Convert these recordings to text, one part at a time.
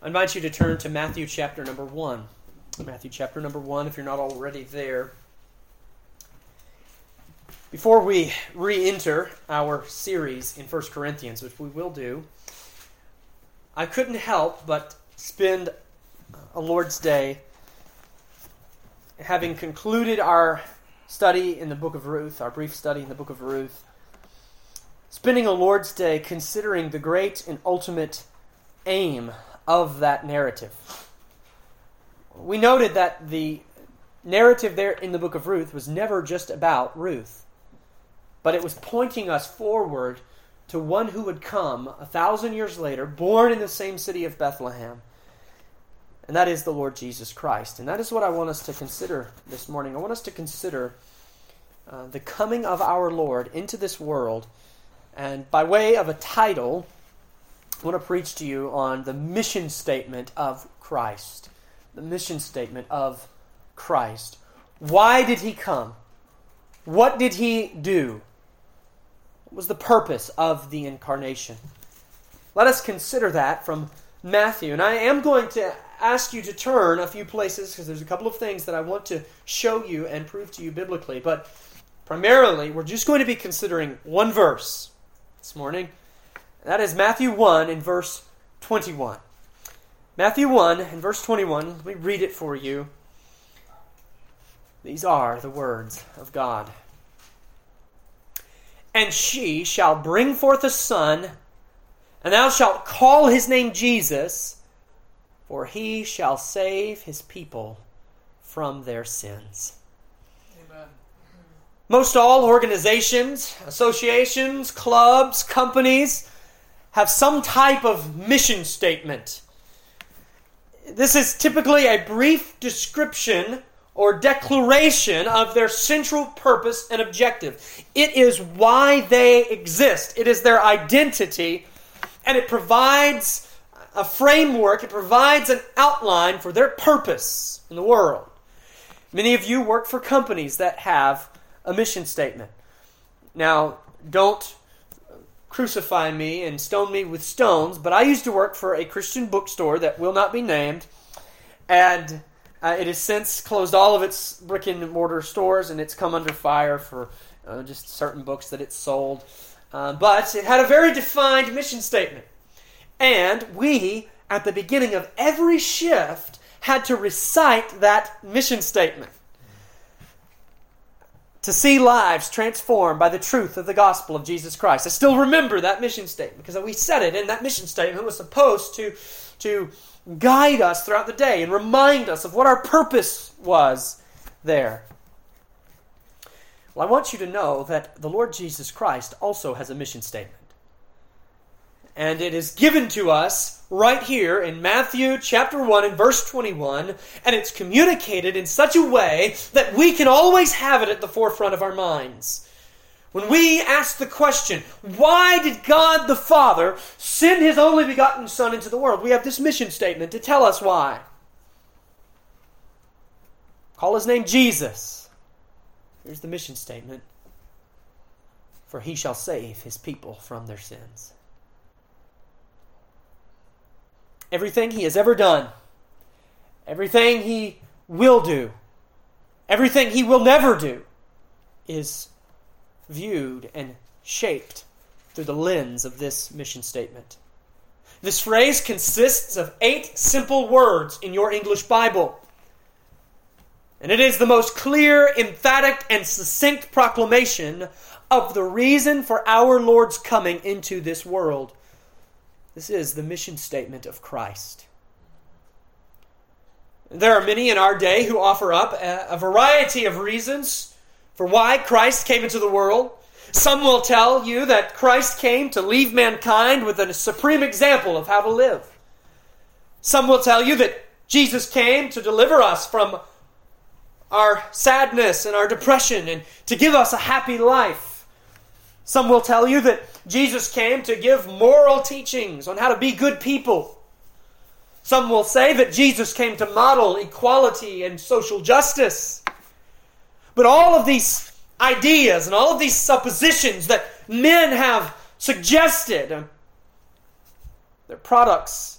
I invite you to turn to Matthew chapter number 1. Matthew chapter number 1, if you're not already there. Before we re enter our series in 1 Corinthians, which we will do, I couldn't help but spend a Lord's Day having concluded our study in the book of Ruth, our brief study in the book of Ruth, spending a Lord's Day considering the great and ultimate aim of that narrative. We noted that the narrative there in the book of Ruth was never just about Ruth, but it was pointing us forward to one who would come a thousand years later, born in the same city of Bethlehem. And that is the Lord Jesus Christ. And that is what I want us to consider this morning. I want us to consider uh, the coming of our Lord into this world. And by way of a title, I want to preach to you on the mission statement of Christ. The mission statement of Christ. Why did he come? What did he do? What was the purpose of the incarnation? Let us consider that from Matthew. And I am going to ask you to turn a few places because there's a couple of things that I want to show you and prove to you biblically. But primarily, we're just going to be considering one verse this morning that is Matthew 1 in verse 21. Matthew 1 in verse 21, let me read it for you. These are the words of God. And she shall bring forth a son, and thou shalt call his name Jesus, for he shall save his people from their sins. Amen. Most all organizations, associations, clubs, companies, have some type of mission statement. This is typically a brief description or declaration of their central purpose and objective. It is why they exist, it is their identity, and it provides a framework, it provides an outline for their purpose in the world. Many of you work for companies that have a mission statement. Now, don't crucify me and stone me with stones, but I used to work for a Christian bookstore that will not be named, and uh, it has since closed all of its brick and mortar stores, and it's come under fire for uh, just certain books that it sold. Uh, but it had a very defined mission statement. And we, at the beginning of every shift, had to recite that mission statement to see lives transformed by the truth of the gospel of Jesus Christ. I still remember that mission statement because we said it, and that mission statement was supposed to, to guide us throughout the day and remind us of what our purpose was there. Well, I want you to know that the Lord Jesus Christ also has a mission statement. And it is given to us right here in Matthew chapter 1 and verse 21, and it's communicated in such a way that we can always have it at the forefront of our minds. When we ask the question, why did God the Father send his only begotten Son into the world? We have this mission statement to tell us why. Call his name Jesus. Here's the mission statement For he shall save his people from their sins. Everything he has ever done, everything he will do, everything he will never do is viewed and shaped through the lens of this mission statement. This phrase consists of eight simple words in your English Bible. And it is the most clear, emphatic, and succinct proclamation of the reason for our Lord's coming into this world. This is the mission statement of Christ. There are many in our day who offer up a, variety of reasons for why Christ came into the world. Some will tell you that Christ came to leave mankind with a supreme example of how to live. Some will tell you that Jesus came to deliver us from our sadness and our depression and to give us a happy life. Some will tell you that Jesus came to give moral teachings on how to be good people. Some will say that Jesus came to model equality and social justice. But all of these ideas and all of these suppositions that men have suggested, they're products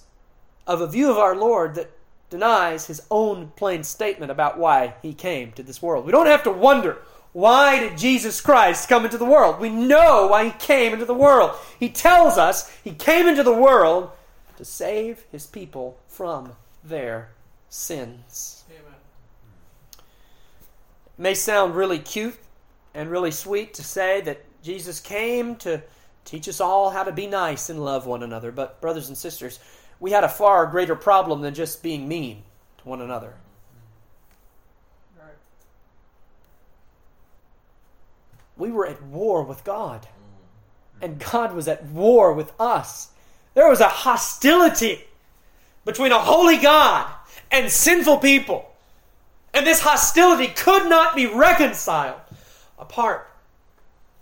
of a view of our Lord that denies his own plain statement about why he came to this world. We don't have to wonder why did Jesus Christ come into the world? We know why he came into the world. He tells us he came into the world to save his people from their sins. Amen. It may sound really cute and really sweet to say that Jesus came to teach us all how to be nice and love one another, but brothers and sisters, we had a far greater problem than just being mean to one another. We were at war with God, and God was at war with us. There was a hostility between a holy God and sinful people. And this hostility could not be reconciled apart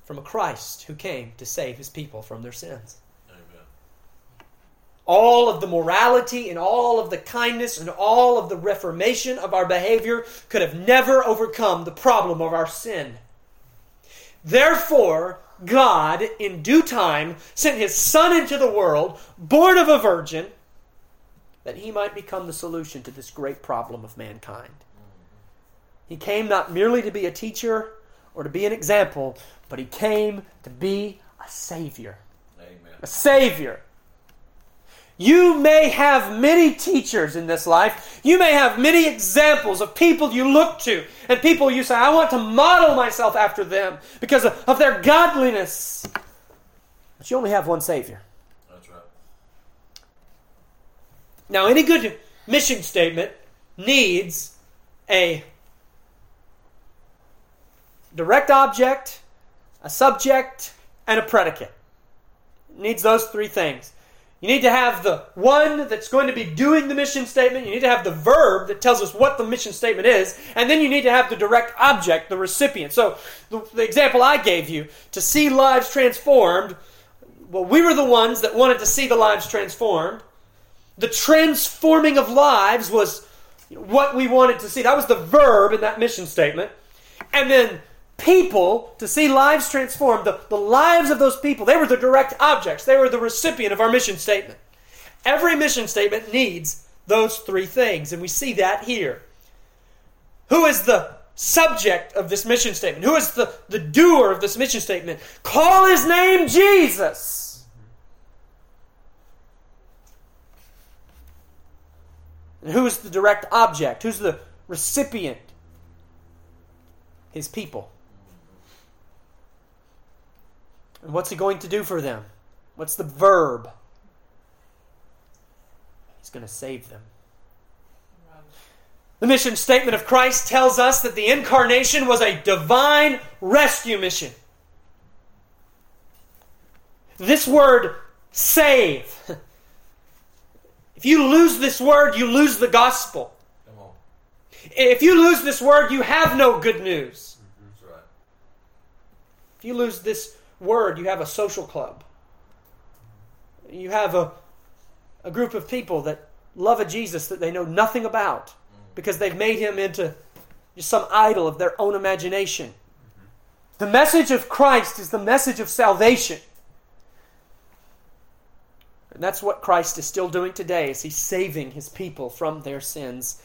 from a Christ who came to save his people from their sins all of the morality and all of the kindness and all of the reformation of our behavior could have never overcome the problem of our sin. Therefore, God, in due time, sent his Son into the world, born of a virgin, that he might become the solution to this great problem of mankind. He came not merely to be a teacher or to be an example, but he came to be a Savior. Amen. A Savior you may have many teachers in this life. You may have many examples of people you look to and people you say, I want to model myself after them because of, their godliness. But you only have one Savior. That's right. Now, any good mission statement needs a direct object, a subject, and a predicate. It needs those three things. You need to have the one that's going to be doing the mission statement. You need to have the verb that tells us what the mission statement is. And then you need to have the direct object, the recipient. So, the, the example I gave you to see lives transformed, well, we were the ones that wanted to see the lives transformed. The transforming of lives was what we wanted to see. That was the verb in that mission statement. And then people to see lives transformed, the, the lives of those people, they were the direct objects. They were the recipient of our mission statement. Every mission statement needs those three things, and we see that here. Who is the subject of this mission statement? Who is the, the doer of this mission statement? Call his name Jesus. And who is the direct object? Who's the recipient? His people. And what's he going to do for them? What's the verb? He's going to save them. The mission statement of Christ tells us that the incarnation was a divine rescue mission. This word, save. If you lose this word, you lose the gospel. If you lose this word, you have no good news. Mm-hmm. Right. If you lose this word, you have a social club. You have a, a group of people that love a Jesus that they know nothing about mm-hmm. because they've made him into just some idol of their own imagination. Mm-hmm. The message of Christ is the message of salvation. And that's what Christ is still doing today is he's saving his people from their sins.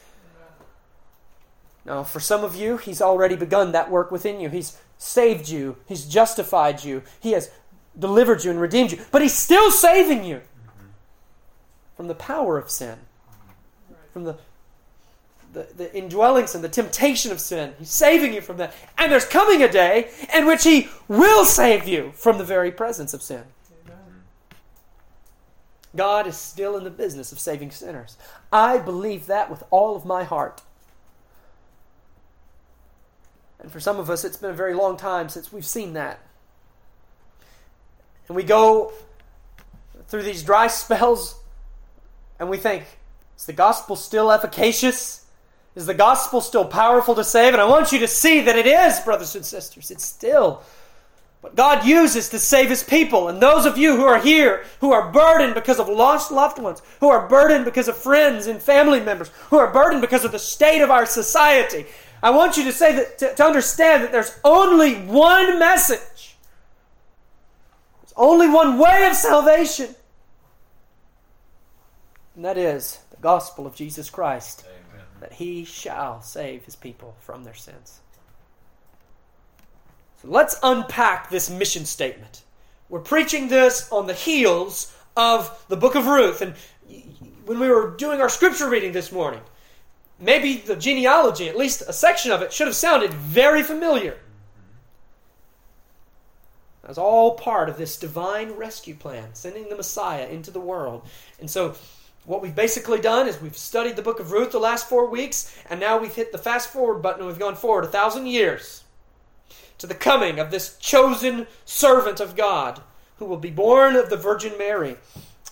Now, for some of you, he's already begun that work within you. He's saved you, He's justified you, He has delivered you and redeemed you. But He's still saving you from the power of sin, from the, the, the indwellings and the temptation of sin. He's saving you from that. And there's coming a day in which He will save you from the very presence of sin. God is still in the business of saving sinners. I believe that with all of my heart. And for some of us, it's been a very long time since we've seen that. And we go through these dry spells and we think, is the gospel still efficacious? Is the gospel still powerful to save? And I want you to see that it is, brothers and sisters. It's still what God uses to save his people. And those of you who are here, who are burdened because of lost loved ones, who are burdened because of friends and family members, who are burdened because of the state of our society, I want you to say that to, to understand that there's only one message. There's only one way of salvation. And that is the gospel of Jesus Christ, Amen. that he shall save his people from their sins. So let's unpack this mission statement. We're preaching this on the heels of the book of Ruth. And when we were doing our scripture reading this morning, maybe the genealogy, at least a section of it, should have sounded very familiar. That's all part of this divine rescue plan, sending the Messiah into the world. And so, what we've basically done is we've studied the book of Ruth the last four weeks, and now we've hit the fast forward button and we've gone forward a thousand years to the coming of this chosen servant of God who will be born of the Virgin Mary.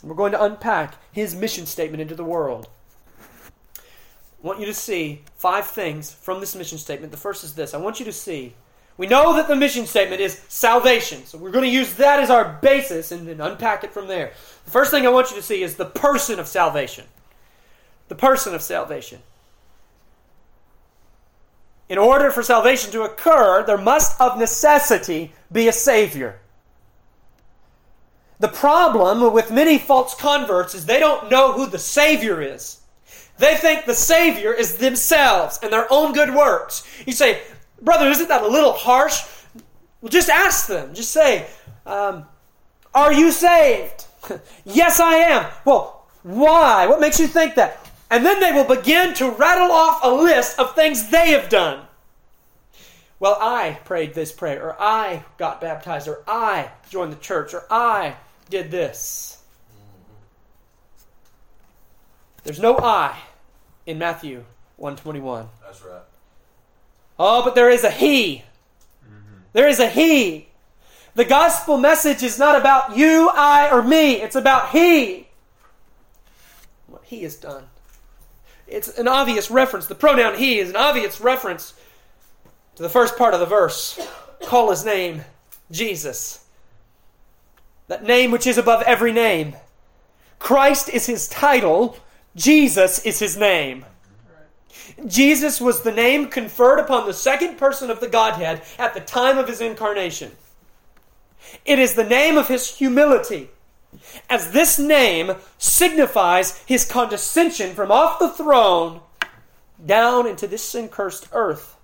We're going to unpack his mission statement into the world. I want you to see five things from this mission statement. The first is this I want you to see. We know that the mission statement is salvation, so we're going to use that as our basis and then unpack it from there. The first thing I want you to see is the person of salvation. The person of salvation. In order for salvation to occur, there must of necessity be a Savior. The problem with many false converts is they don't know who the Savior is. They think the Savior is themselves and their own good works. You say, Brother, isn't that a little harsh? Well, just ask them. Just say, um, Are you saved? yes, I am. Well, why? What makes you think that? And then they will begin to rattle off a list of things they have done. Well, I prayed this prayer, or I got baptized, or I joined the church, or I did this. There's no I in Matthew 121. That's right. Oh, but there is a he. Mm-hmm. There is a he. The gospel message is not about you, I, or me. It's about he. What he has done. It's an obvious reference. The pronoun he is an obvious reference to the first part of the verse. Call his name Jesus. That name which is above every name. Christ is his title, Jesus is his name. Jesus was the name conferred upon the second person of the Godhead at the time of his incarnation. It is the name of his humility, as this name signifies his condescension from off the throne down into this sin cursed earth.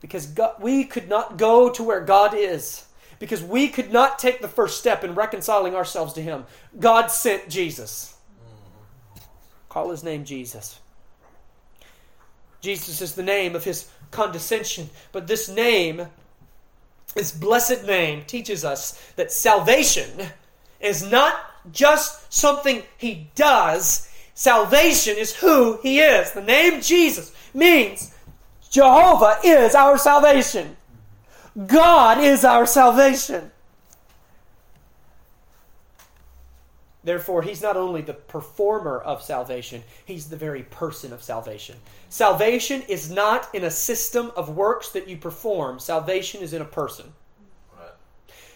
Because God, we could not go to where God is, because we could not take the first step in reconciling ourselves to him. God sent Jesus. Call his name Jesus. Jesus is the name of his condescension. But this name, this blessed name, teaches us that salvation is not just something he does, salvation is who he is. The name Jesus means Jehovah is our salvation, God is our salvation. Therefore, he's not only the performer of salvation, he's the very person of salvation. Salvation is not in a system of works that you perform, salvation is in a person. Right.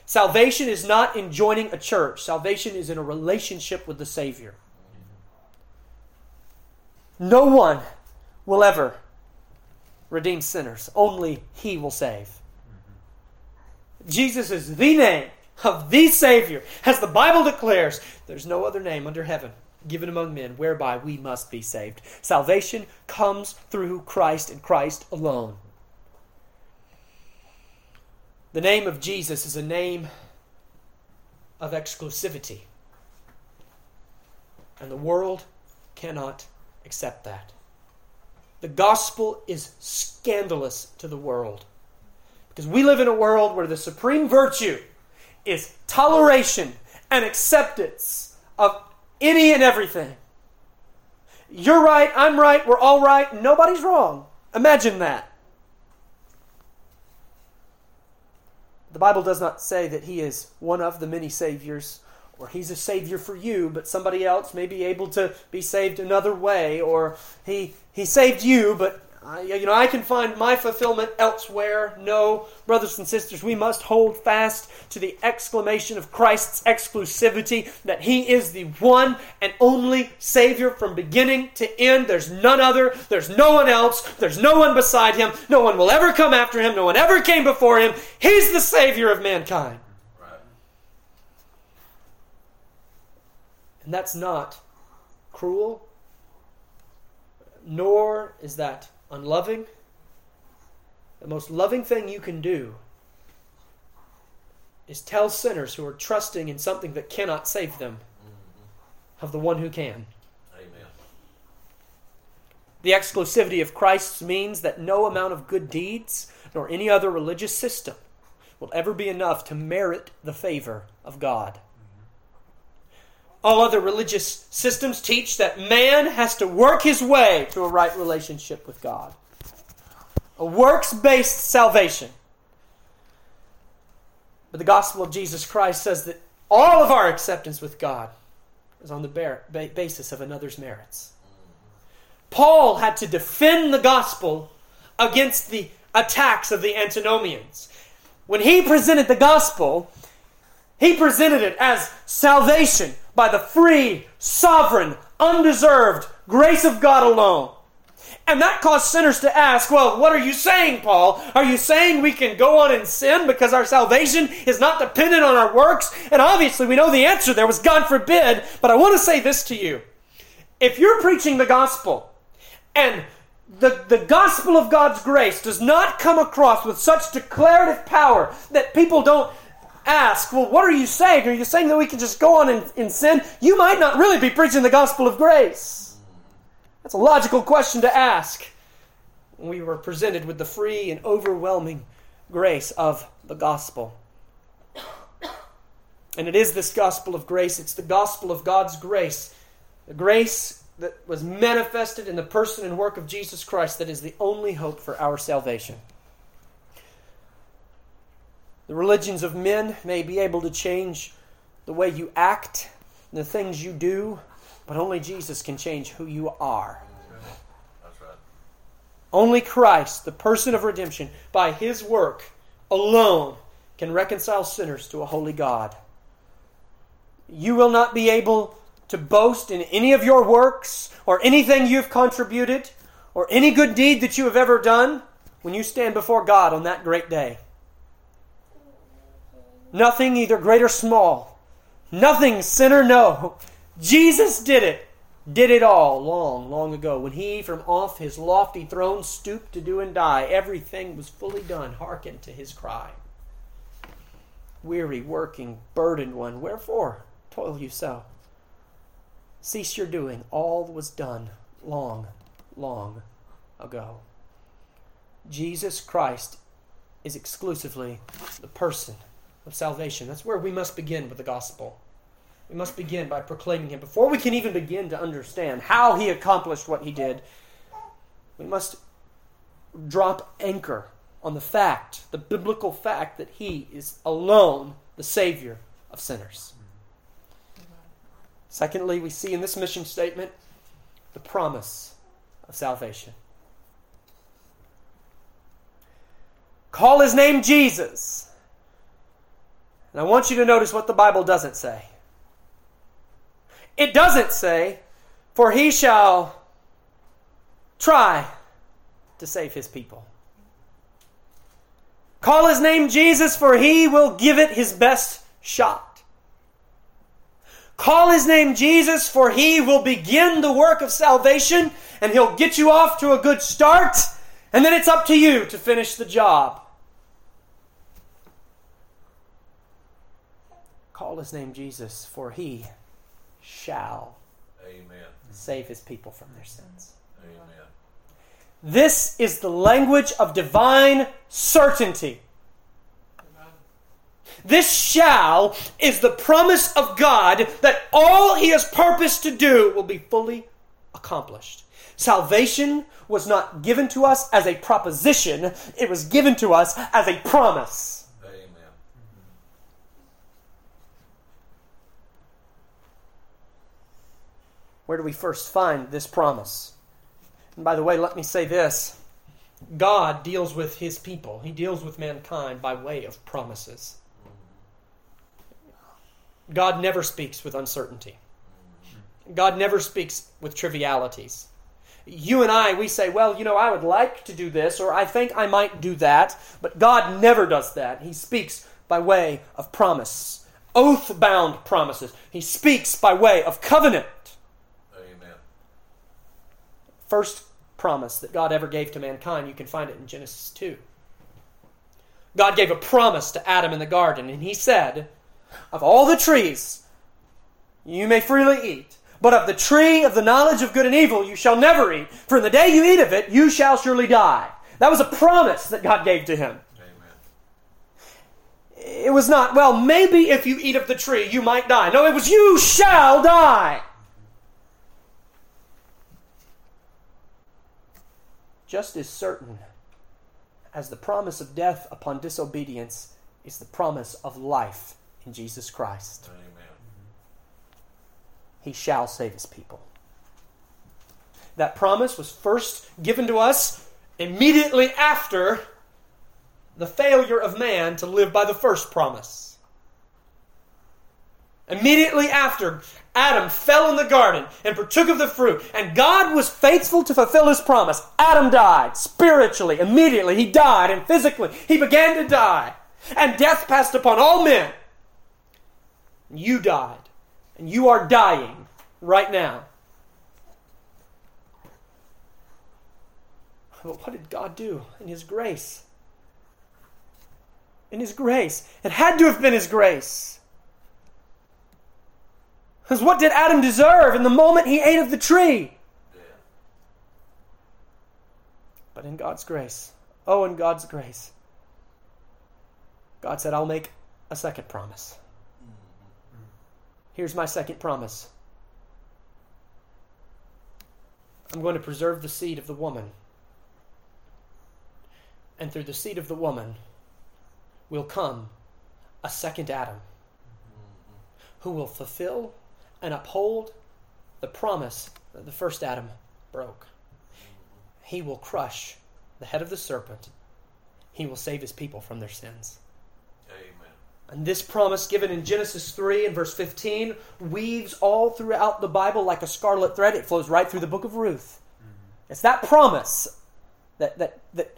Salvation is not in joining a church, salvation is in a relationship with the Savior. No one will ever redeem sinners, only he will save. Mm-hmm. Jesus is the name of the Savior. As the Bible declares, there's no other name under heaven given among men whereby we must be saved. Salvation comes through Christ and Christ alone. The name of Jesus is a name of exclusivity. And the world cannot accept that. The gospel is scandalous to the world. Because we live in a world where the supreme virtue is toleration and acceptance of any and everything. You're right, I'm right, we're all right, nobody's wrong. Imagine that. The Bible does not say that he is one of the many saviors, or he's a savior for you, but somebody else may be able to be saved another way, or he he saved you, but I, you know, I can find my fulfillment elsewhere. No, brothers and sisters, we must hold fast to the exclamation of Christ's exclusivity that He is the one and only Savior from beginning to end. There's none other. There's no one else. There's no one beside Him. No one will ever come after Him. No one ever came before Him. He's the Savior of mankind. Right. And that's not cruel, nor is that unloving. The most loving thing you can do is tell sinners who are trusting in something that cannot save them mm-hmm. of the one who can. Amen. The exclusivity of Christ means that no amount of good deeds nor any other religious system will ever be enough to merit the favor of God. All other religious systems teach that man has to work his way to a right relationship with God, a works based salvation. But the gospel of Jesus Christ says that all of our acceptance with God is on the bar- ba- basis of another's merits. Paul had to defend the gospel against the attacks of the antinomians. When he presented the gospel, he presented it as salvation by the free, sovereign, undeserved grace of God alone. And that caused sinners to ask, well, what are you saying, Paul? Are you saying we can go on in sin because our salvation is not dependent on our works? And obviously, we know the answer there was God forbid. But I want to say this to you. If you're preaching the gospel and the, the gospel of God's grace does not come across with such declarative power that people don't ask, well, what are you saying? Are you saying that we can just go on in, in sin? You might not really be preaching the gospel of grace. That's a logical question to ask. We were presented with the free and overwhelming grace of the gospel. And it is this gospel of grace, it's the gospel of God's grace. The grace that was manifested in the person and work of Jesus Christ that is the only hope for our salvation. The religions of men may be able to change the way you act, the things you do, but only Jesus can change who you are. Only Christ, the person of redemption, by his work alone, can reconcile sinners to a holy God. You will not be able to boast in any of your works or anything you've contributed or any good deed that you have ever done when you stand before God on that great day. Nothing, either great or small. Nothing, sin or no. Jesus did it. Did it all long, long ago. When he from off his lofty throne stooped to do and die, everything was fully done. Hearken to his cry. Weary, working, burdened one, wherefore toil you so? Cease your doing. All was done long, long ago. Jesus Christ is exclusively the person of salvation. That's where we must begin with the gospel. We must begin by proclaiming him. Before we can even begin to understand how he accomplished what he did, we must drop anchor on the fact, the biblical fact, that he is alone the Savior of sinners. Secondly, we see in this mission statement the promise of salvation. Call his name Jesus. And I want you to notice what the Bible doesn't say. It doesn't say, for he shall try to save his people. Call his name Jesus, for he will give it his best shot. Call his name Jesus, for he will begin the work of salvation and he'll get you off to a good start, and then it's up to you to finish the job. Call his name Jesus, for he shall Amen. save his people from their sins. Amen. This is the language of divine certainty. This shall is the promise of God that all he has purposed to do will be fully accomplished. Salvation was not given to us as a proposition, it was given to us as a promise. Amen. Where do we first find this promise? And by the way, let me say this God deals with his people, he deals with mankind by way of promises. God never speaks with uncertainty. God never speaks with trivialities. You and I, we say, well, you know, I would like to do this, or I think I might do that, but God never does that. He speaks by way of promise. oath bound promises. He speaks by way of covenant. First promise that God ever gave to mankind, you can find it in Genesis 2. God gave a promise to Adam in the garden, and he said, Of all the trees you may freely eat, but of the tree of the knowledge of good and evil you shall never eat, for in the day you eat of it you shall surely die. That was a promise that God gave to him. Amen. It was not, well, maybe if you eat of the tree you might die. No, it was, you shall die. Just as certain as the promise of death upon disobedience is the promise of life in Jesus Christ. Amen. He shall save his people. That promise was first given to us immediately after the failure of man to live by the first promise. Immediately after Adam fell in the garden and partook of the fruit, and God was faithful to fulfill his promise, Adam died spiritually. Immediately, he died, and physically, he began to die. And death passed upon all men. You died, and you are dying right now. But what did God do in His grace? In His grace. It had to have been His grace. Because what did Adam deserve in the moment he ate of the tree? But in God's grace, oh, in God's grace, God said, I'll make a second promise. Here's my second promise I'm going to preserve the seed of the woman. And through the seed of the woman will come a second Adam who will fulfill and uphold the promise that the first Adam broke. He will crush the head of the serpent. He will save his people from their sins. Amen. And this promise given in Genesis 3 and verse 15 weaves all throughout the Bible like a scarlet thread. It flows right through the book of Ruth. Mm-hmm. It's that promise that, that, that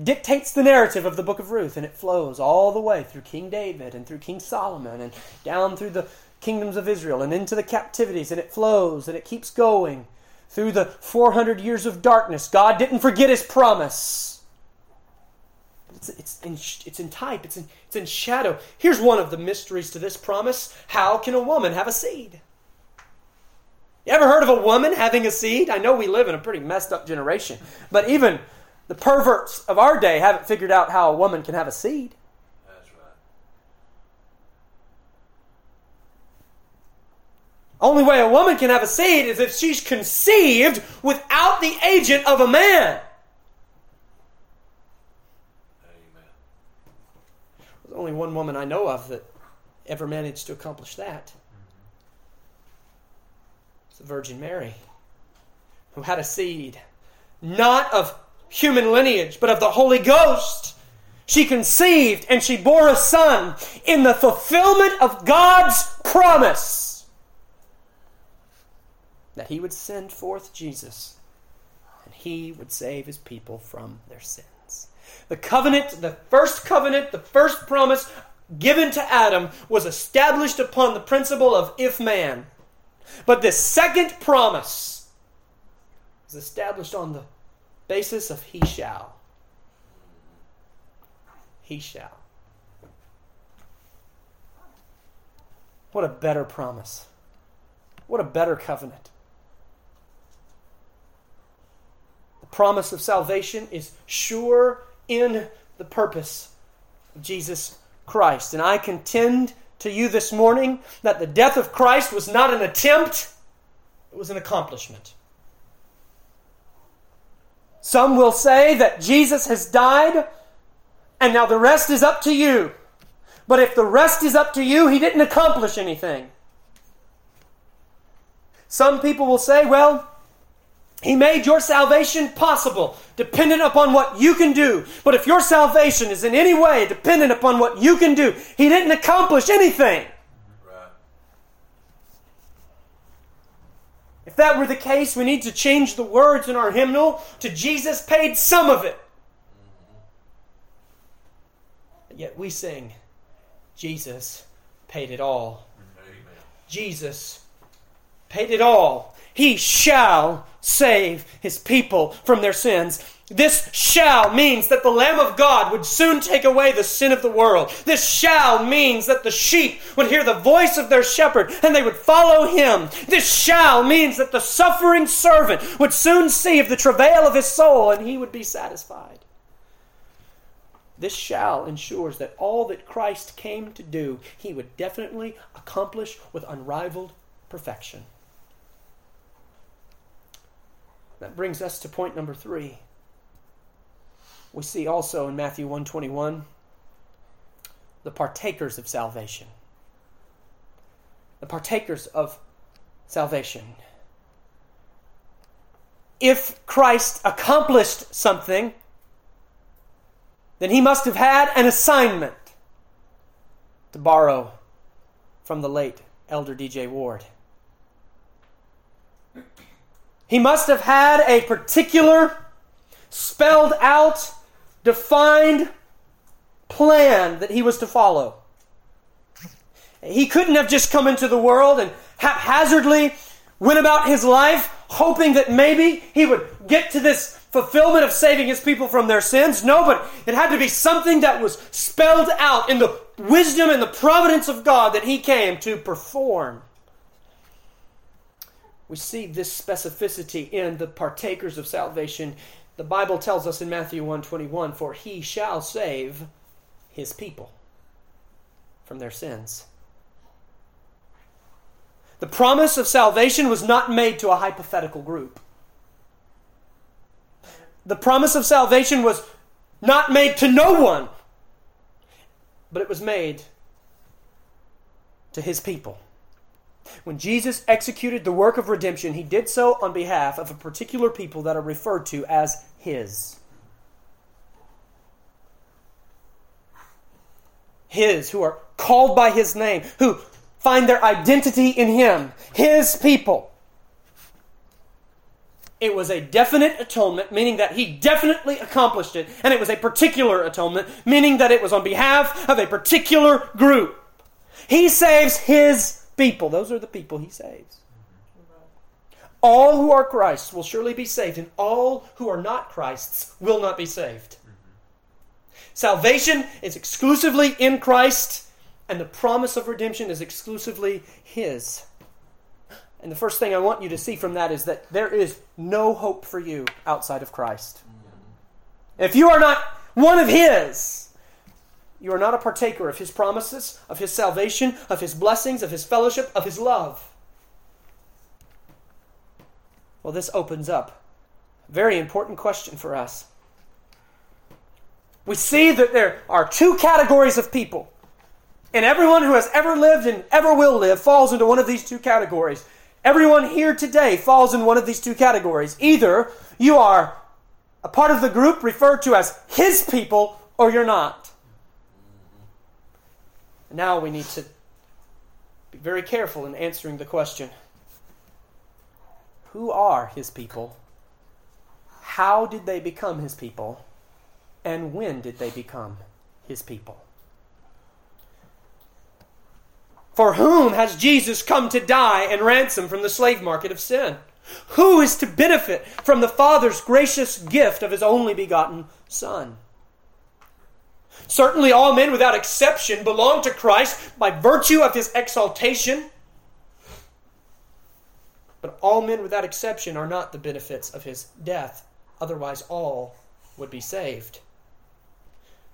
dictates the narrative of the book of Ruth, and it flows all the way through King David and through King Solomon and down through the kingdoms of Israel and into the captivities, and it flows and it keeps going through the 400 years of darkness. God didn't forget his promise. It's, it's, in, it's in type, it's in, it's in shadow. Here's one of the mysteries to this promise How can a woman have a seed? You ever heard of a woman having a seed? I know we live in a pretty messed up generation, but even the perverts of our day haven't figured out how a woman can have a seed. That's right. Only way a woman can have a seed is if she's conceived without the agent of a man. Amen. There's only one woman I know of that ever managed to accomplish that. It's the Virgin Mary, who had a seed, not of human lineage, but of the Holy Ghost. She conceived and she bore a son in the fulfillment of God's promise that he would send forth Jesus and he would save his people from their sins. The covenant, the first covenant, the first promise given to Adam was established upon the principle of if man. But this second promise is established on the basis of he shall. He shall. What a better promise. What a better covenant. The promise of salvation is sure in the purpose of Jesus Christ. And I contend to you this morning that the death of Christ was not an attempt, it was an accomplishment. Some will say that Jesus has died and now the rest is up to you. But if the rest is up to you, he didn't accomplish anything. Some people will say, well, he made your salvation possible, dependent upon what you can do. But if your salvation is in any way dependent upon what you can do, he didn't accomplish anything. Right. If that were the case, we need to change the words in our hymnal to Jesus paid some of it. Mm-hmm. Yet we sing, Jesus paid it all. Amen. Jesus paid it all. He shall save his people from their sins. This shall means that the Lamb of God would soon take away the sin of the world. This shall means that the sheep would hear the voice of their shepherd and they would follow him. This shall means that the suffering servant would soon see of the travail of his soul and he would be satisfied. This shall ensures that all that Christ came to do, he would definitely accomplish with unrivaled perfection. That brings us to point number three. We see also in Matthew 121 the partakers of salvation. The partakers of salvation. If Christ accomplished something, then he must have had an assignment to borrow from the late Elder DJ Ward. He must have had a particular, spelled out, defined plan that he was to follow. He couldn't have just come into the world and haphazardly went about his life hoping that maybe he would get to this fulfillment of saving his people from their sins. No, but it had to be something that was spelled out in the wisdom and the providence of God that he came to perform. We see this specificity in the partakers of salvation. The Bible tells us in Matthew 121, for he shall save his people from their sins. The promise of salvation was not made to a hypothetical group. The promise of salvation was not made to no one, but it was made to his people. When Jesus executed the work of redemption, he did so on behalf of a particular people that are referred to as his. His, who are called by his name, who find their identity in him, his people. It was a definite atonement, meaning that he definitely accomplished it, and it was a particular atonement, meaning that it was on behalf of a particular group. He saves his people. Those are the people he saves. All who are Christ's will surely be saved, and all who are not Christ's will not be saved. Salvation is exclusively in Christ, and the promise of redemption is exclusively His. And the first thing I want you to see from that is that there is no hope for you outside of Christ. If you are not one of His, you are not a partaker of His promises, of His salvation, of His blessings, of His fellowship, of His love. Well, this opens up a very important question for us. We see that there are two categories of people. And everyone who has ever lived and ever will live falls into one of these two categories. Everyone here today falls in one of these two categories. Either you are a part of the group referred to as his people, or you're not. Now we need to be very careful in answering the question Who are his people? How did they become his people? And when did they become his people? For whom has Jesus come to die and ransom from the slave market of sin? Who is to benefit from the Father's gracious gift of his only begotten Son? Certainly, all men without exception belong to Christ by virtue of his exaltation. But all men without exception are not the benefits of his death. Otherwise, all would be saved.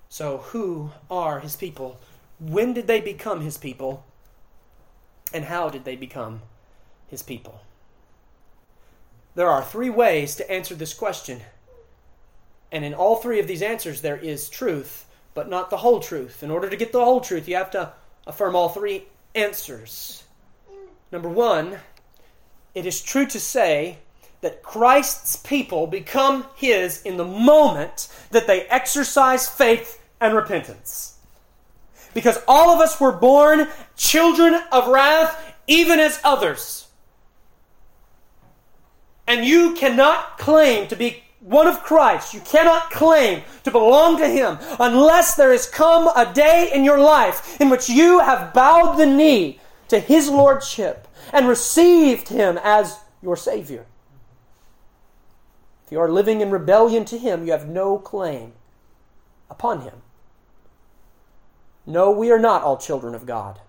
So, who are his people? When did they become his people? And how did they become his people? There are three ways to answer this question. And in all three of these answers, there is truth, but not the whole truth. In order to get the whole truth, you have to affirm all three answers. Number one, it is true to say that Christ's people become his in the moment that they exercise faith and repentance. Because all of us were born children of wrath, even as others. And you cannot claim to be one of Christ, you cannot claim to belong to Him unless there has come a day in your life in which you have bowed the knee to His Lordship and received Him as your Savior. If you are living in rebellion to Him, you have no claim upon Him. No, we are not all children of God.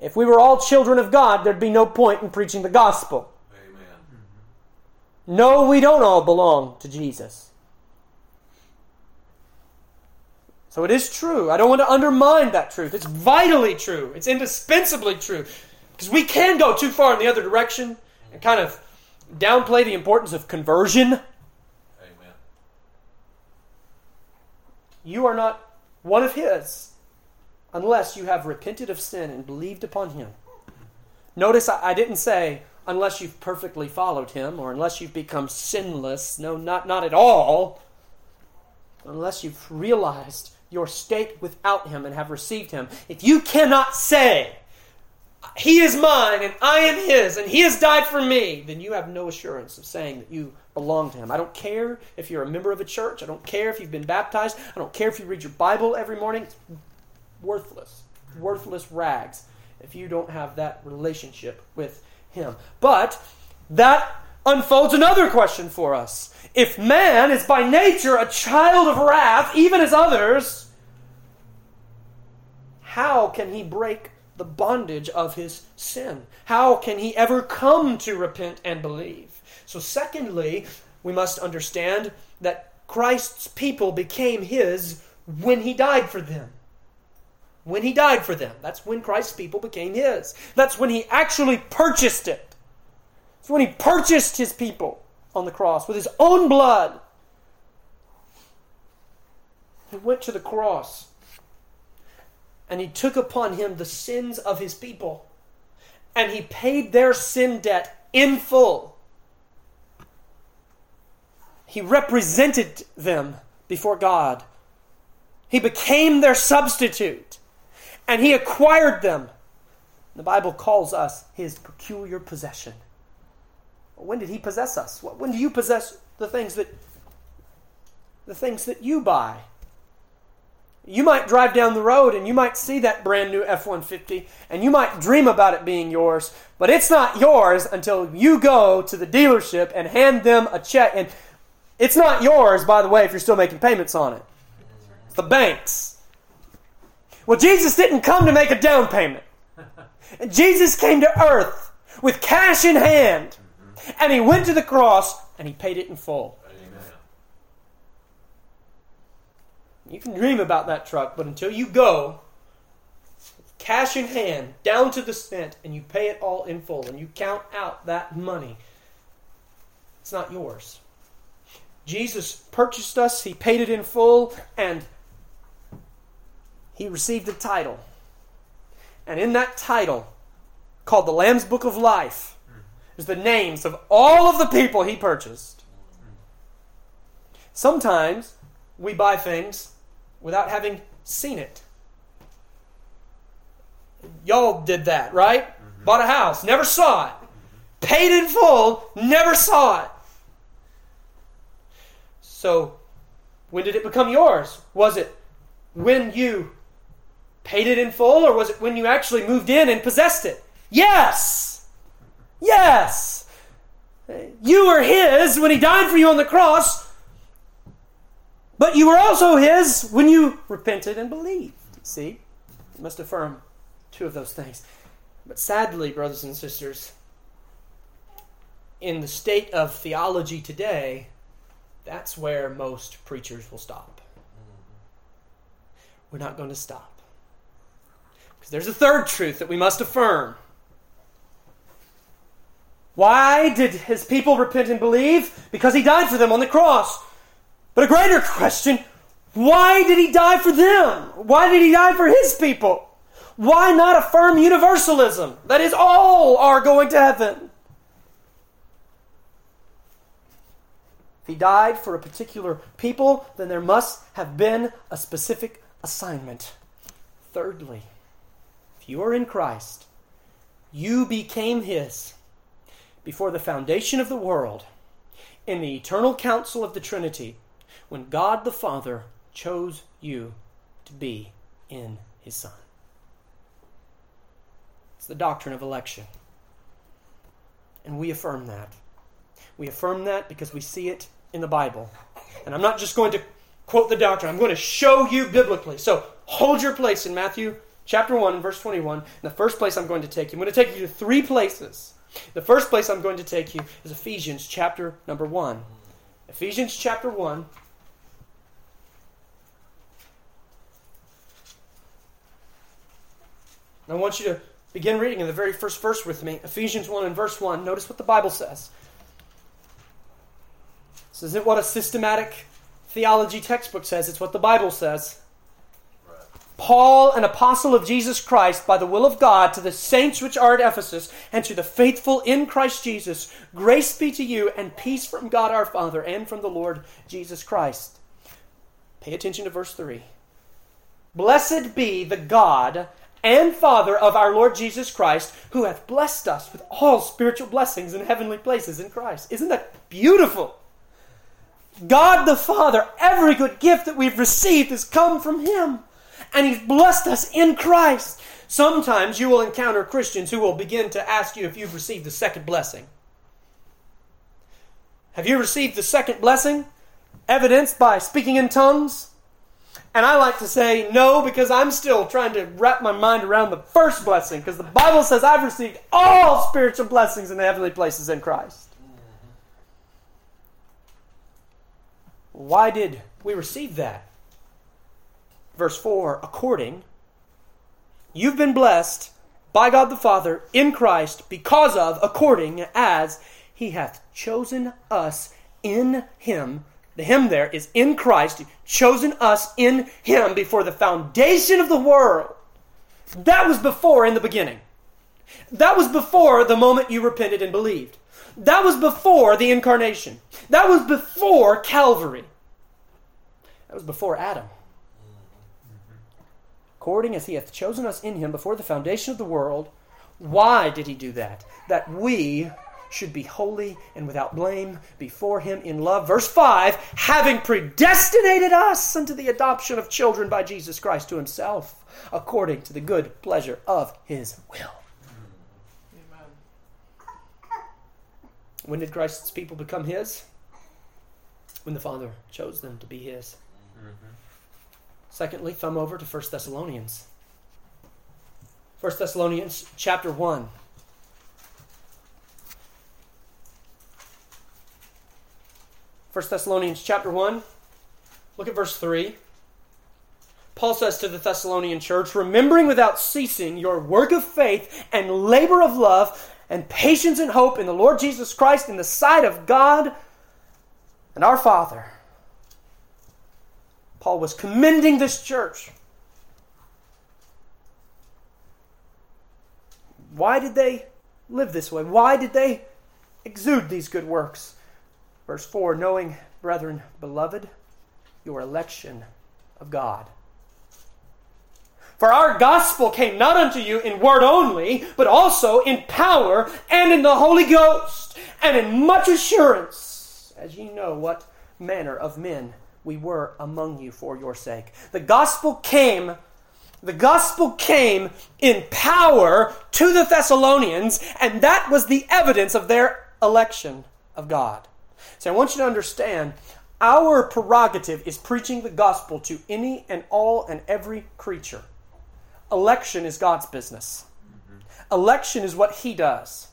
If we were all children of God, there'd be no point in preaching the gospel. No, we don't all belong to Jesus. So it is true. I don't want to undermine that truth. It's vitally true. It's indispensably true. Because we can go too far in the other direction and kind of downplay the importance of conversion. Amen. You are not one of His unless you have repented of sin and believed upon Him. Notice I, I didn't say unless you've perfectly followed Him or unless you've become sinless. No, not, not at all. Unless you've realized your state without Him and have received Him. If you cannot say, He is mine and I am His and He has died for me, then you have no assurance of saying that you belong to Him. I don't care if you're a member of a church. I don't care if you've been baptized. I don't care if you read your Bible every morning. It's worthless, worthless rags if you don't have that relationship with Him. But that unfolds another question for us. If man is by nature a child of wrath, even as others, how can he break the bondage of his sin? How can he ever come to repent and believe? So, secondly, we must understand that Christ's people became his when he died for them. When he died for them. That's when Christ's people became his. That's when he actually purchased it. It's when he purchased his people on the cross with his own blood. He went to the cross and he took upon him the sins of his people and he paid their sin debt in full. He represented them before God. He became their substitute and he acquired them. The Bible calls us his peculiar possession. When did he possess us? When do you possess the things that the things that you buy? You might drive down the road and you might see that brand new F 150 and you might dream about it being yours, but it's not yours until you go to the dealership and hand them a check. And it's not yours, by the way, if you're still making payments on it. It's the bank's. Well, Jesus didn't come to make a down payment. Jesus came to earth with cash in hand, and he went to the cross and he paid it in full. Amen. You can dream about that truck, but until you go, cash in hand, down to the cent, and you pay it all in full, and you count out that money, it's not yours. Jesus purchased us, He paid it in full, and He received a title. And in that title, called the Lamb's Book of Life, is the names of all of the people He purchased. Sometimes we buy things without having seen it. Y'all did that, right? Mm-hmm. Bought a house, never saw it. Paid in full, never saw it. So, when did it become yours? Was it when you paid it in full, or was it when you actually moved in and possessed it? Yes! Yes! You were His when He died for you on the cross, but you were also His when you repented and believed. See? You must affirm two of those things. But sadly, brothers and sisters, in the state of theology today, that's where most preachers will stop. We're not going to stop. Because there's a third truth that we must affirm. Why did his people repent and believe? Because he died for them on the cross. But a greater question why did he die for them? Why did he die for his people? Why not affirm universalism? That is, all are going to heaven. If he died for a particular people, then there must have been a specific assignment. Thirdly, if you are in Christ, you became his before the foundation of the world. in the eternal counsel of the Trinity when God the Father chose you to be in his Son. It's the doctrine of election. And we affirm that. We affirm that because we see it in the Bible. And I'm not just going to quote the doctrine, I'm going to show you biblically. So hold your place in Matthew chapter 1, verse 21. And the first place I'm going to take you, I'm going to take you to three places. The first place I'm going to take you is Ephesians chapter number 1. Ephesians chapter 1. I want you to begin reading in the very first verse with me. Ephesians 1 and verse 1. Notice what the Bible says. This isn't what a systematic theology textbook says, it's what the Bible says. Paul, an apostle of Jesus Christ, by the will of God, to the saints which are at Ephesus, and to the faithful in Christ Jesus, grace be to you, and peace from God our Father, and from the Lord Jesus Christ. Pay attention to verse 3. Blessed be the God and Father of our Lord Jesus Christ, who hath blessed us with all spiritual blessings in heavenly places in Christ. Isn't that beautiful? God the Father, every good gift that we've received has come from Him. And He's blessed us in Christ. Sometimes you will encounter Christians who will begin to ask you if you've received the second blessing. Have you received the second blessing? Evidenced by speaking in tongues? And I like to say no because I'm still trying to wrap my mind around the first blessing because the Bible says I've received all spiritual blessings in the heavenly places in Christ. Why did we receive that? Verse 4 according, you've been blessed by God the Father in Christ because of, according as he hath chosen us in him. The him there is in Christ, chosen us in him before the foundation of the world. That was before in the beginning. That was before the moment you repented and believed. That was before the incarnation. That was before Calvary. That was before Adam. According as he hath chosen us in him before the foundation of the world, why did he do that? That we should be holy and without blame before him in love. Verse 5 having predestinated us unto the adoption of children by Jesus Christ to himself, according to the good pleasure of his will. When did Christ's people become his? When the Father chose them to be his. Mm-hmm. Secondly, thumb over to 1 Thessalonians. 1 Thessalonians chapter 1. First Thessalonians chapter 1. Look at verse 3. Paul says to the Thessalonian church, remembering without ceasing your work of faith and labor of love and patience and hope in the Lord Jesus Christ in the sight of God and our Father. Paul was commending this church. Why did they live this way? Why did they exude these good works? Verse 4 Knowing, brethren, beloved, your election of God. For our gospel came not unto you in word only, but also in power and in the Holy Ghost, and in much assurance, as ye know what manner of men we were among you for your sake. The gospel came. The gospel came in power to the Thessalonians, and that was the evidence of their election of God. So I want you to understand our prerogative is preaching the gospel to any and all and every creature. Election is God's business. Mm-hmm. Election is what He does.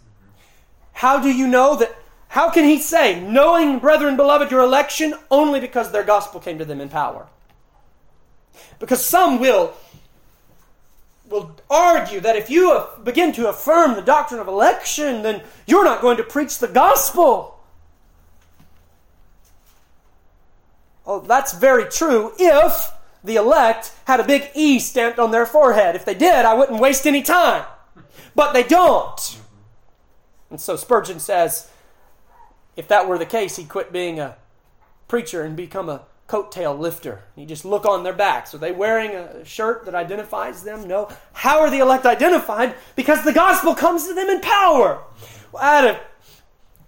How do you know that? How can He say, knowing, brethren, beloved, your election, only because their gospel came to them in power? Because some will will argue that if you begin to affirm the doctrine of election, then you're not going to preach the gospel. Oh, that's very true if the elect had a big E stamped on their forehead. If they did, I wouldn't waste any time. But they don't. And so Spurgeon says if that were the case, he'd quit being a preacher and become a coattail lifter. You just look on their backs. Are they wearing a shirt that identifies them? No. How are the elect identified? Because the gospel comes to them in power. Well, I had a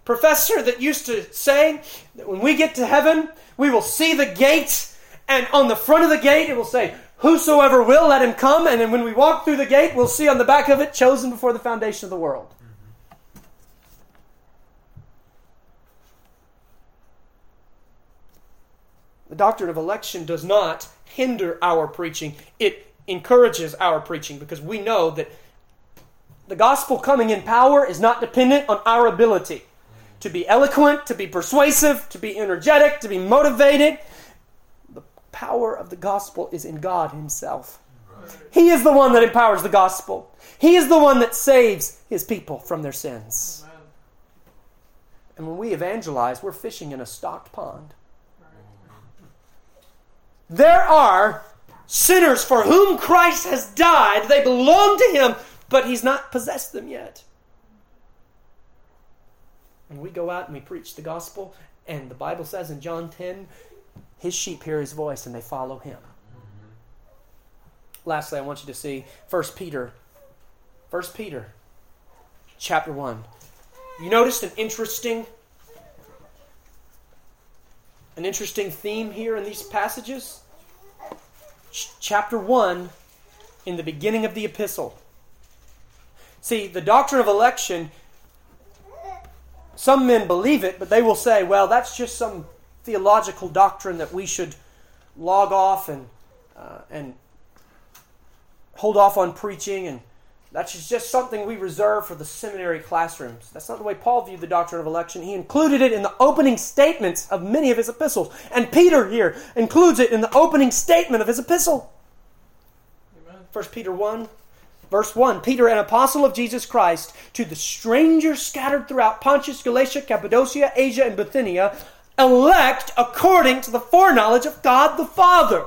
professor that used to say that when we get to heaven, we will see the gate, and on the front of the gate it will say, Whosoever will, let him come. And then when we walk through the gate, we'll see on the back of it, chosen before the foundation of the world. The doctrine of election does not hinder our preaching, it encourages our preaching because we know that the gospel coming in power is not dependent on our ability to be eloquent, to be persuasive, to be energetic, to be motivated. The power of the gospel is in God Himself. He is the one that empowers the gospel. He is the one that saves His people from their sins. And when we evangelize, we're fishing in a stocked pond. There are sinners for whom Christ has died. They belong to Him, but He's not possessed them yet. And we go out and we preach the gospel, and the Bible says in John 10, His sheep hear His voice and they follow Him. Lastly, I want you to see 1 Peter. 1 Peter, chapter 1. You noticed an interesting an interesting theme here in these passages? Ch- chapter 1, in the beginning of the epistle. See, the doctrine of election, some men believe it, but they will say, well, that's just some theological doctrine that we should log off and, uh, and hold off on preaching and that's just something we reserve for the seminary classrooms. That's not the way Paul viewed the doctrine of election. He included it in the opening statements of many of his epistles. And Peter here includes it in the opening statement of his epistle. Amen. 1 Peter 1, verse 1 Peter, an apostle of Jesus Christ, to the strangers scattered throughout Pontus, Galatia, Cappadocia, Asia, and Bithynia, elect according to the foreknowledge of God the Father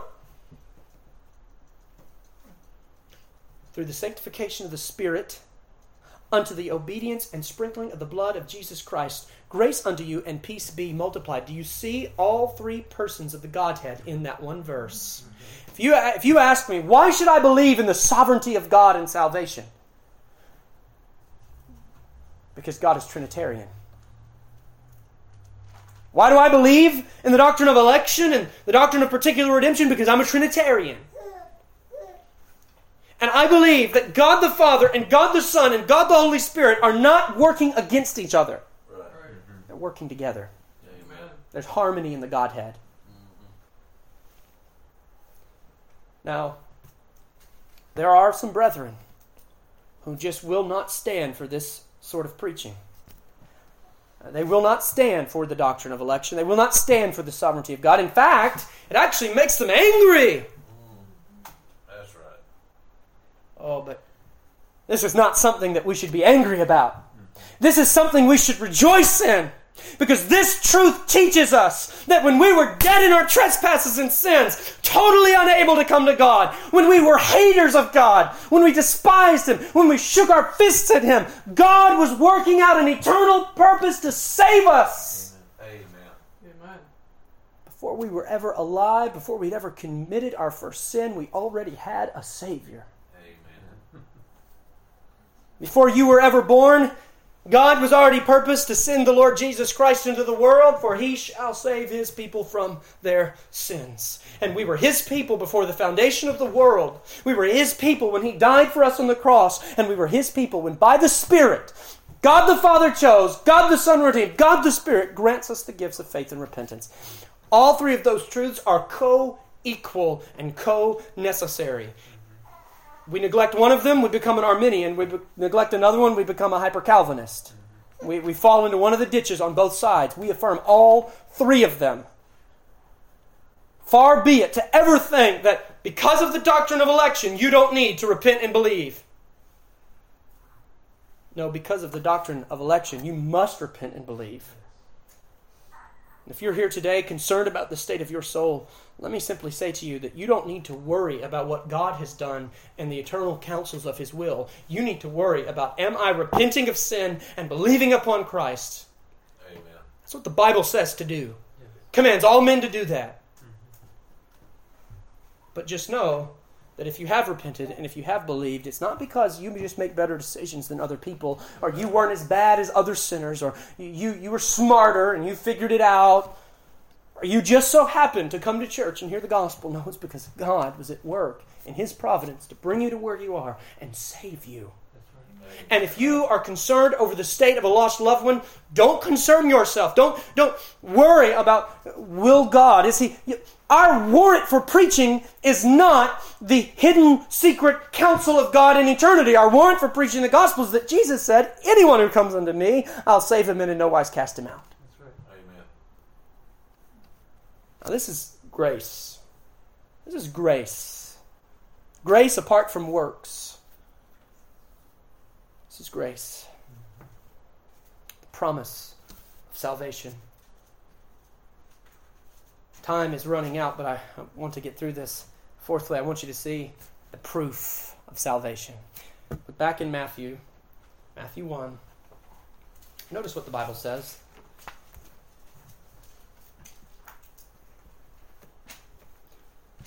through the sanctification of the Spirit unto the obedience and sprinkling of the blood of Jesus Christ. Grace unto you and peace be multiplied. Do you see all three persons of the Godhead in that one verse? If you, if you ask me, why should I believe in the sovereignty of God and salvation? Because God is Trinitarian. Why do I believe in the doctrine of election and the doctrine of particular redemption? Because I'm a Trinitarian. And I believe that God the Father and God the Son and God the Holy Spirit are not working against each other. Right. They're working together. Amen. There's harmony in the Godhead. Mm-hmm. Now, there are some brethren who just will not stand for this sort of preaching. Uh, they will not stand for the doctrine of election. They will not stand for the sovereignty of God. In fact, it actually makes them angry Oh, but this is not something that we should be angry about. This is something we should rejoice in. Because this truth teaches us that when we were dead in our trespasses and sins, totally unable to come to God, when we were haters of God, when we despised Him, when we shook our fists at Him, God was working out an eternal purpose to save us. Amen. Amen. Before we were ever alive, before we'd ever committed our first sin, we already had a Savior. Before you were ever born, God was already purposed to send the Lord Jesus Christ into the world, for he shall save his people from their sins. And we were his people before the foundation of the world. We were his people when he died for us on the cross, and we were his people when by the Spirit, God the Father chose, God the Son redeemed, God the Spirit grants us the gifts of faith and repentance. All three of those truths are co equal and co necessary we neglect one of them, we become an Arminian. We be- neglect another one, we become a hyper Calvinist. We, we fall into one of the ditches on both sides. We affirm all three of them. Far be it to ever think that because of the doctrine of election, you don't need to repent and believe. No, because of the doctrine of election, you must repent and believe. If you're here today concerned about the state of your soul, let me simply say to you that you don't need to worry about what God has done and the eternal counsels of His will. You need to worry about am I repenting of sin and believing upon Christ? Amen. That's what the Bible says to do. Commands all men to do that. Mm-hmm. But just know that if you have repented and if you have believed, it's not because you just make better decisions than other people, or you weren't as bad as other sinners, or you, you were smarter and you figured it out, or you just so happened to come to church and hear the gospel. No, it's because God was at work in His providence to bring you to where you are and save you. And if you are concerned over the state of a lost loved one, don't concern yourself. Don't don't worry about will God is he our warrant for preaching is not the hidden secret counsel of God in eternity. Our warrant for preaching the gospel is that Jesus said, "Anyone who comes unto me, I'll save him and in no wise cast him out." That's right. Amen. Now this is grace. This is grace. Grace apart from works. This is grace. The promise of salvation. Time is running out, but I want to get through this. Fourthly, I want you to see the proof of salvation. But back in Matthew, Matthew 1, notice what the Bible says.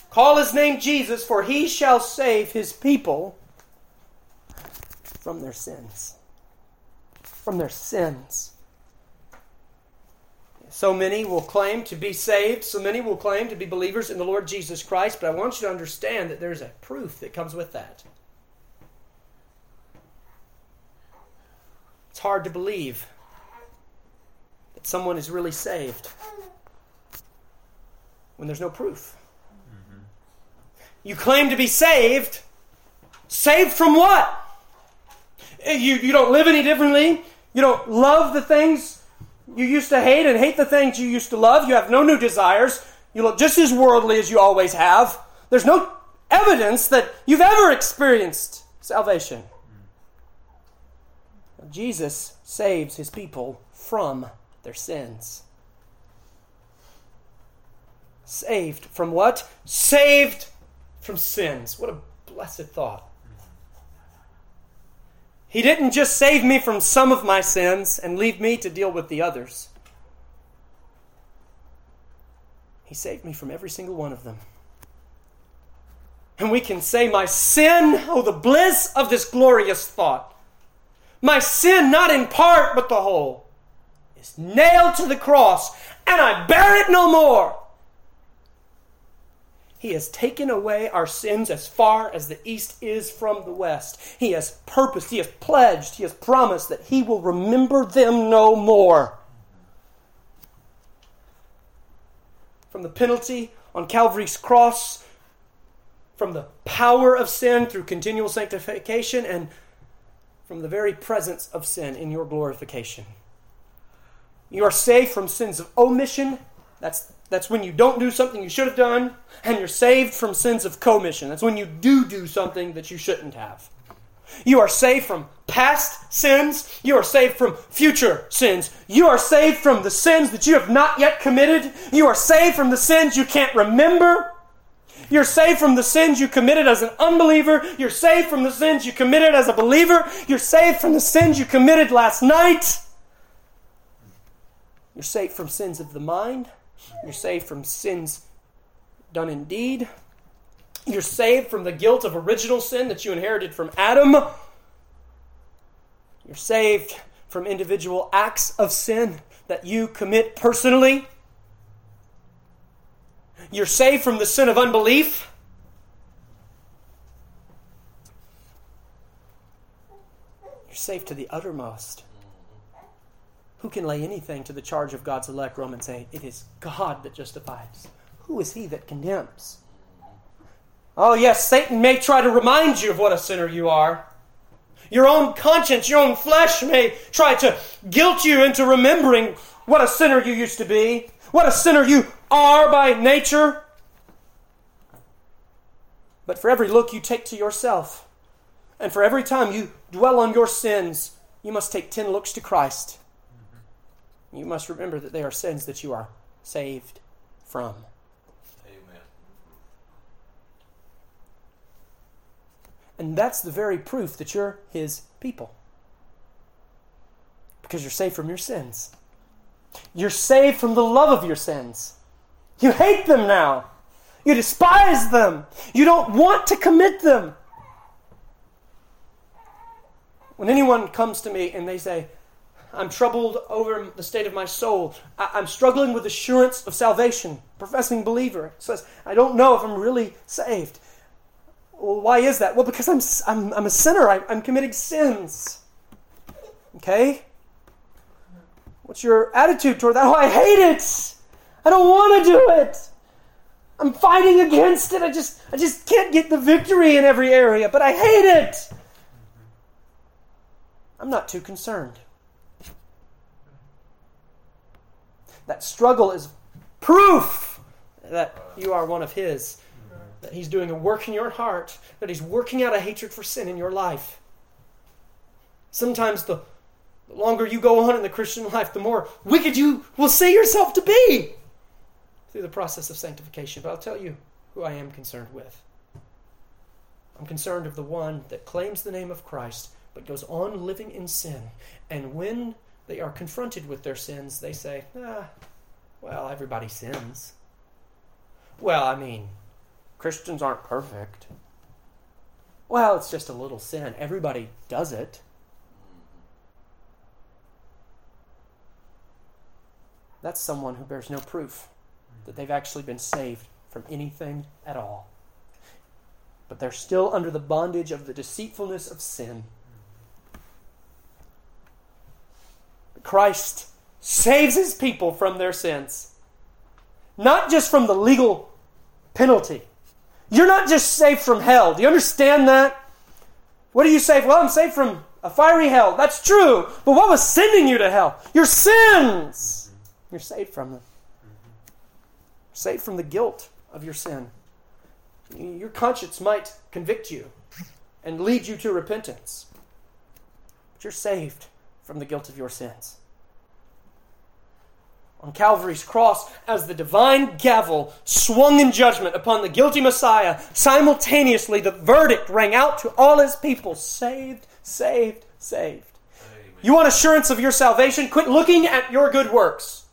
Call his name Jesus, for he shall save his people from their sins. From their sins. So many will claim to be saved, so many will claim to be believers in the Lord Jesus Christ, but I want you to understand that there's a proof that comes with that. It's hard to believe that someone is really saved when there's no proof. Mm-hmm. You claim to be saved. Saved from what? Eh, you, you don't live any differently. You don't love the things you used to hate and hate the things you used to love. You have no new desires. You look just as worldly as you always have. There's no evidence that you've ever experienced salvation. Jesus saves his people from their sins. Saved from what? Saved from sins. What a blessed thought. He didn't just save me from some of my sins and leave me to deal with the others. He saved me from every single one of them. And we can say, My sin, oh, the bliss of this glorious thought. My sin, not in part, but the whole, is nailed to the cross, and I bear it no more. He has taken away our sins as far as the east is from the west. He has purposed, He has pledged, He has promised that He will remember them no more. From the penalty on Calvary's cross, from the power of sin through continual sanctification, and from the very presence of sin in your glorification. You are saved from sins of omission. That's that's when you don't do something you should have done, and you're saved from sins of commission. That's when you do do something that you shouldn't have. You are saved from past sins. You are saved from future sins. You are saved from the sins that you have not yet committed. You are saved from the sins you can't remember. You're saved from the sins you committed as an unbeliever. You're saved from the sins you committed as a believer. You're saved from the sins you committed last night. You're saved from sins of the mind. You're saved from sins done in deed. You're saved from the guilt of original sin that you inherited from Adam. You're saved from individual acts of sin that you commit personally. You're saved from the sin of unbelief. You're saved to the uttermost. Who can lay anything to the charge of God's elect? Romans 8. It is God that justifies. Who is he that condemns? Oh, yes, Satan may try to remind you of what a sinner you are. Your own conscience, your own flesh may try to guilt you into remembering what a sinner you used to be, what a sinner you are by nature. But for every look you take to yourself, and for every time you dwell on your sins, you must take ten looks to Christ. You must remember that they are sins that you are saved from. Amen. And that's the very proof that you're His people. Because you're saved from your sins. You're saved from the love of your sins. You hate them now. You despise them. You don't want to commit them. When anyone comes to me and they say, I'm troubled over the state of my soul. I, am struggling with assurance of salvation. Professing believer says, I don't know if I'm really saved. Well, why is that? Well, because I'm, I'm, I'm a sinner. I, I'm committing sins. Okay? What's your attitude toward that? Oh, I hate it. I don't want to do it. I'm fighting against it. I just I just can't get the victory in every area, but I hate it. I'm not too concerned. That struggle is proof that you are one of his. That he's doing a work in your heart, that he's working out a hatred for sin in your life. Sometimes the longer you go on in the Christian life, the more wicked you will see yourself to be through the process of sanctification. But I'll tell you who I am concerned with. I'm concerned of the one that claims the name of Christ but goes on living in sin. And when they are confronted with their sins, they say, ah, well, everybody sins. Well, I mean, Christians aren't perfect. Well, it's just a little sin. Everybody does it. That's someone who bears no proof that they've actually been saved from anything at all. But they're still under the bondage of the deceitfulness of sin. Christ saves his people from their sins, not just from the legal penalty. You're not just saved from hell. Do you understand that? What are you saved? Well, I'm saved from a fiery hell. That's true. But what was sending you to hell? Your sins. You're saved from them. Saved from the guilt of your sin. Your conscience might convict you and lead you to repentance. But you're saved from the guilt of your sins. On Calvary's cross, as the divine gavel swung in judgment upon the guilty Messiah, simultaneously the verdict rang out to all his people saved, saved, saved. Amen. You want assurance of your salvation? Quit looking at your good works.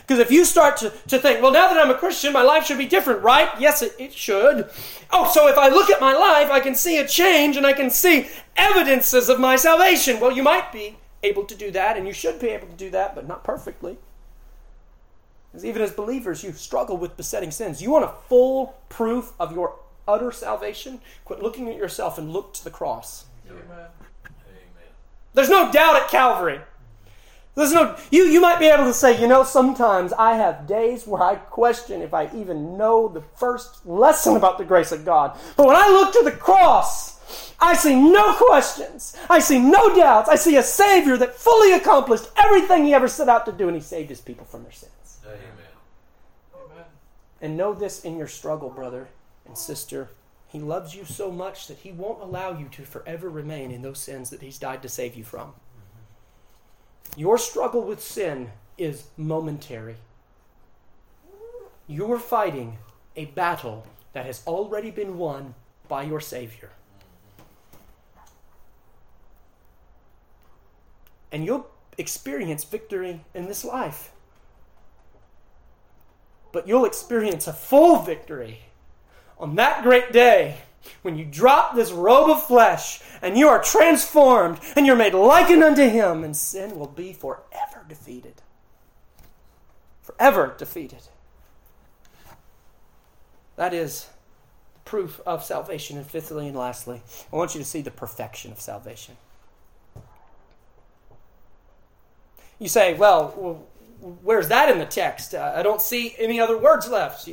Because if you start to, to think, well, now that I'm a Christian, my life should be different, right? Yes, it, it should. Oh, so if I look at my life, I can see a change and I can see evidences of my salvation. Well, you might be able to do that, and you should be able to do that, but not perfectly. Because even as believers, you struggle with besetting sins. You want a full proof of your utter salvation? Quit looking at yourself and look to the cross. Amen. Amen. There's no doubt at Calvary. There's no you you might be able to say, you know, sometimes I have days where I question if I even know the first lesson about the grace of God. But when I look to the cross, I see no questions. I see no doubts. I see a Savior that fully accomplished everything he ever set out to do, and he saved his people from their sins. Amen. Amen. And know this in your struggle, brother and sister. He loves you so much that he won't allow you to forever remain in those sins that he's died to save you from. Your struggle with sin is momentary. You are fighting a battle that has already been won by your Savior. And you'll experience victory in this life. But you'll experience a full victory on that great day when you drop this robe of flesh and you are transformed and you're made likened unto him, and sin will be forever defeated. Forever defeated. That is proof of salvation. And fifthly and lastly, I want you to see the perfection of salvation. You say, well, where's that in the text? Uh, I don't see any other words left.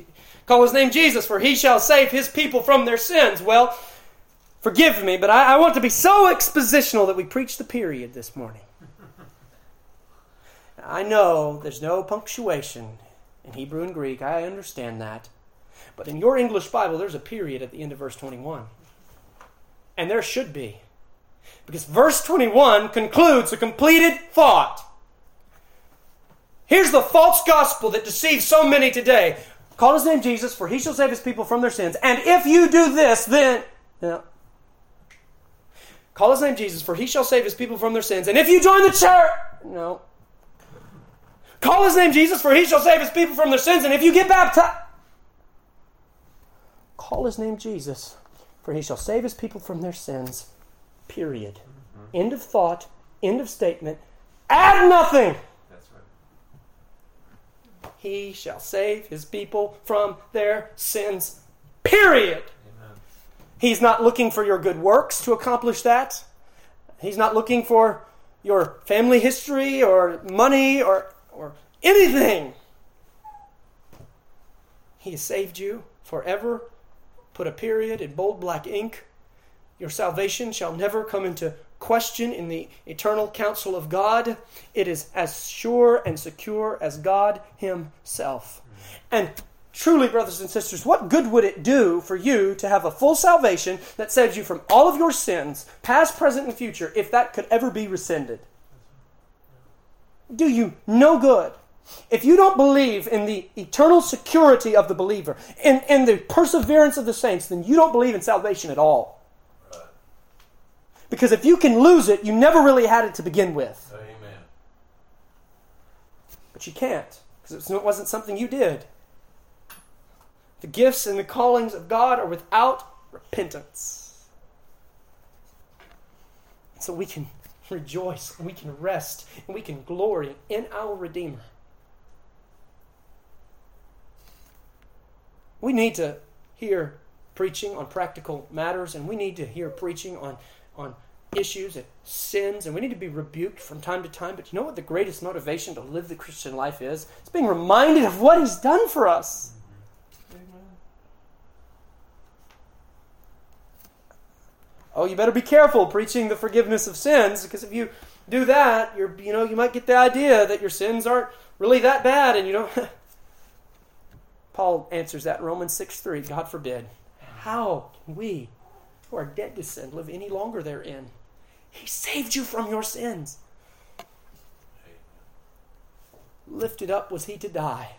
Call his name Jesus, for he shall save his people from their sins. Well, forgive me, but I, I want to be so expositional that we preach the period this morning. I know there's no punctuation in Hebrew and Greek. I understand that. But in your English Bible, there's a period at the end of verse 21. And there should be. Because verse 21 concludes a completed thought. Here's the false gospel that deceives so many today. Call his name Jesus, for he shall save his people from their sins. And if you do this, then. Yeah. Call his name Jesus, for he shall save his people from their sins. And if you join the church. No. Call his name Jesus, for he shall save his people from their sins. And if you get baptized. call his name Jesus, for he shall save his people from their sins. Period. End of thought, end of statement. Add nothing. He shall save his people from their sins. Period. Amen. He's not looking for your good works to accomplish that. He's not looking for your family history or money or, or anything. He has saved you forever. Put a period in bold black ink. Your salvation shall never come into question in the eternal counsel of God. It is as sure and secure as God Himself. And truly, brothers and sisters, what good would it do for you to have a full salvation that saves you from all of your sins, past, present, and future, if that could ever be rescinded? Do you no good. If you don't believe in the eternal security of the believer, in, in the perseverance of the saints, then you don't believe in salvation at all. Because if you can lose it, you never really had it to begin with. Amen. But you can't, because it wasn't something you did. The gifts and the callings of God are without repentance. So we can rejoice, and we can rest, and we can glory in our Redeemer. We need to hear preaching on practical matters, and we need to hear preaching on, on issues and sins, and we need to be rebuked from time to time. But you know what the greatest motivation to live the Christian life is? It's being reminded of what He's done for us. Oh, you better be careful preaching the forgiveness of sins, because if you do that, you're you know you might get the idea that your sins aren't really that bad, and you don't. Paul answers that in Romans six three. God forbid. How can we, who are dead to sin, live any longer therein? He saved you from your sins. Lifted up was he to die.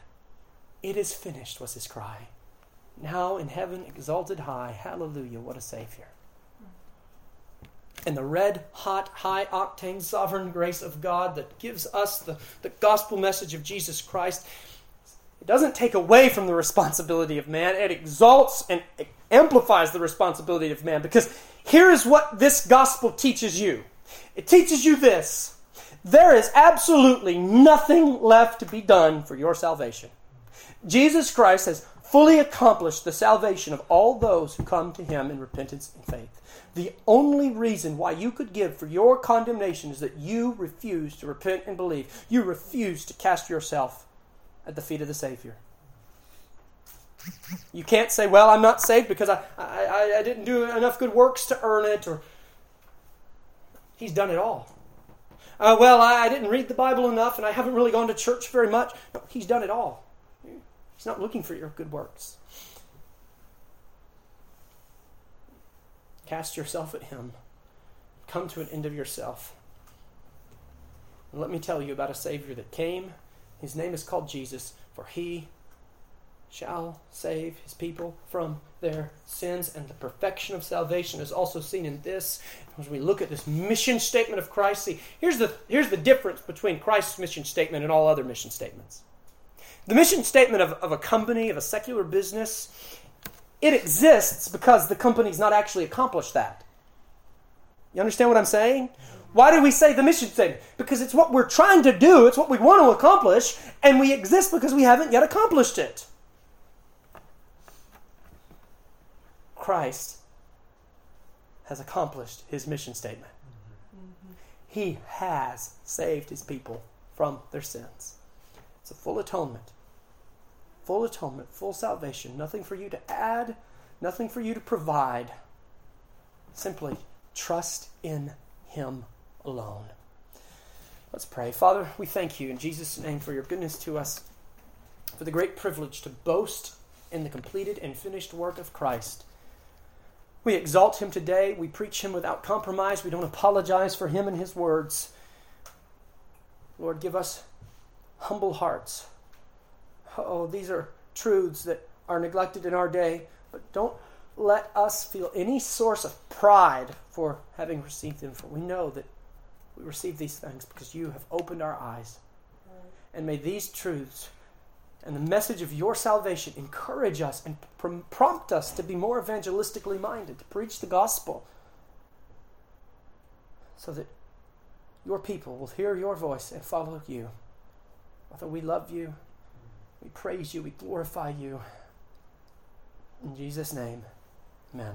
It is finished was his cry. Now in heaven exalted high. Hallelujah, what a Savior. And the red hot, high octane sovereign grace of God that gives us the, the gospel message of Jesus Christ. It doesn't take away from the responsibility of man, it exalts and amplifies the responsibility of man. Because here is what this gospel teaches you it teaches you this there is absolutely nothing left to be done for your salvation. Jesus Christ has fully accomplished the salvation of all those who come to him in repentance and faith. The only reason why you could give for your condemnation is that you refuse to repent and believe. You refuse to cast yourself at the feet of the Savior. You can't say, "Well, I'm not saved because I, I, I didn't do enough good works to earn it," or He's done it all. Uh, well, I, I didn't read the Bible enough, and I haven't really gone to church very much. No, he's done it all. He's not looking for your good works. Cast yourself at Him. Come to an end of yourself. And let me tell you about a Savior that came. His name is called Jesus, for He shall save His people from their sins. And the perfection of salvation is also seen in this. As we look at this mission statement of Christ, see, here's the, here's the difference between Christ's mission statement and all other mission statements. The mission statement of, of a company, of a secular business, it exists because the company's not actually accomplished that. You understand what I'm saying? Why do we say the mission statement? Because it's what we're trying to do, it's what we want to accomplish, and we exist because we haven't yet accomplished it. Christ has accomplished his mission statement. Mm-hmm. He has saved his people from their sins. It's a full atonement. Full atonement, full salvation. Nothing for you to add, nothing for you to provide. Simply trust in him alone. Let's pray. Father, we thank you in Jesus' name for your goodness to us, for the great privilege to boast in the completed and finished work of Christ. We exalt him today. We preach him without compromise. We don't apologize for him and his words. Lord, give us humble hearts. Oh, these are truths that are neglected in our day, but don't let us feel any source of pride for having received them, for we know that we receive these things because you have opened our eyes. And may these truths and the message of your salvation encourage us and pr- prompt us to be more evangelistically minded, to preach the gospel, so that your people will hear your voice and follow you. Father, we love you, we praise you, we glorify you. In Jesus' name, amen.